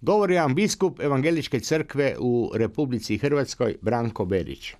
Govori vam biskup Evangeličke crkve u Republici Hrvatskoj Branko Berić.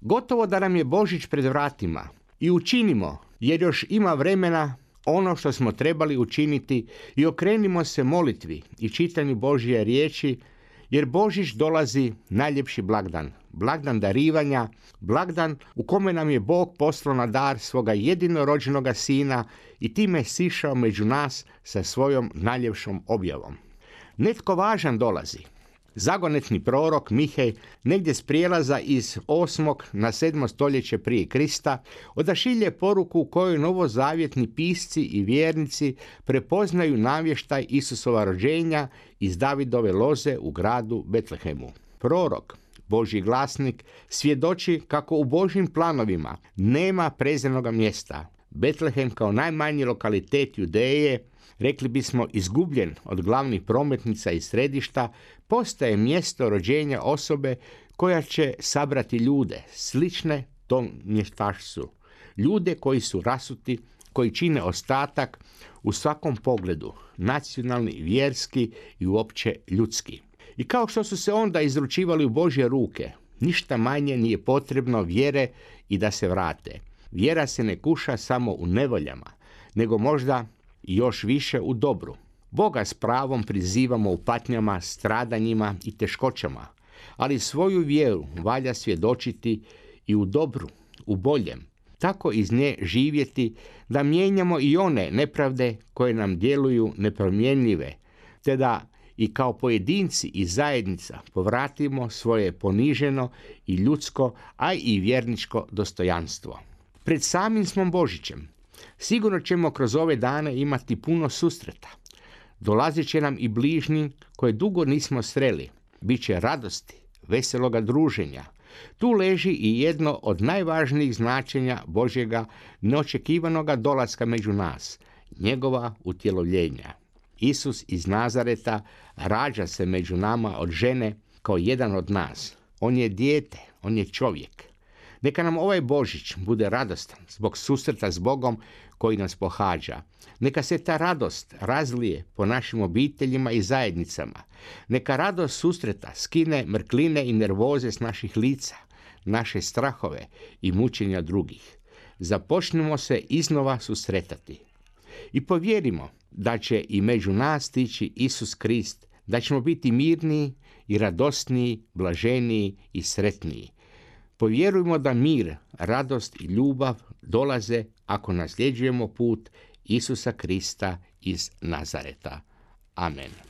Gotovo da nam je Božić pred vratima i učinimo, jer još ima vremena ono što smo trebali učiniti i okrenimo se molitvi i čitanju Božje riječi, jer Božić dolazi najljepši blagdan, blagdan darivanja, blagdan u kome nam je Bog poslao na dar svoga jedinorođenoga sina i time sišao među nas sa svojom najljepšom objavom. Netko važan dolazi. Zagonetni prorok Mihej negdje s prijelaza iz 8. na 7. stoljeće prije Krista odašilje poruku u kojoj novozavjetni pisci i vjernici prepoznaju navještaj Isusova rođenja iz Davidove loze u gradu Betlehemu. Prorok, Božji glasnik, svjedoči kako u Božjim planovima nema prezenoga mjesta. Betlehem kao najmanji lokalitet Judeje rekli bismo izgubljen od glavnih prometnica i središta, postaje mjesto rođenja osobe koja će sabrati ljude, slične tom mjestašcu. Ljude koji su rasuti, koji čine ostatak u svakom pogledu, nacionalni, vjerski i uopće ljudski. I kao što su se onda izručivali u Božje ruke, ništa manje nije potrebno vjere i da se vrate. Vjera se ne kuša samo u nevoljama, nego možda i još više u dobru. Boga s pravom prizivamo u patnjama, stradanjima i teškoćama, ali svoju vjeru valja svjedočiti i u dobru, u boljem. Tako iz nje živjeti da mijenjamo i one nepravde koje nam djeluju nepromjenljive, te da i kao pojedinci i zajednica povratimo svoje poniženo i ljudsko, a i vjerničko dostojanstvo. Pred samim smo Božićem, Sigurno ćemo kroz ove dane imati puno susreta. Dolazit će nam i bližnji koje dugo nismo sreli. Biće radosti, veseloga druženja. Tu leži i jedno od najvažnijih značenja Božjega neočekivanoga dolaska među nas, njegova utjelovljenja. Isus iz Nazareta rađa se među nama od žene kao jedan od nas. On je dijete, on je čovjek. Neka nam ovaj Božić bude radostan zbog susreta s Bogom koji nas pohađa. Neka se ta radost razlije po našim obiteljima i zajednicama. Neka radost susreta skine mrkline i nervoze s naših lica, naše strahove i mučenja drugih. Započnemo se iznova susretati. I povjerimo da će i među nas tići Isus Krist, da ćemo biti mirniji i radosniji, blaženiji i sretniji. Povjerujmo da mir, radost i ljubav dolaze ako nasljeđujemo put Isusa Krista iz Nazareta. Amen.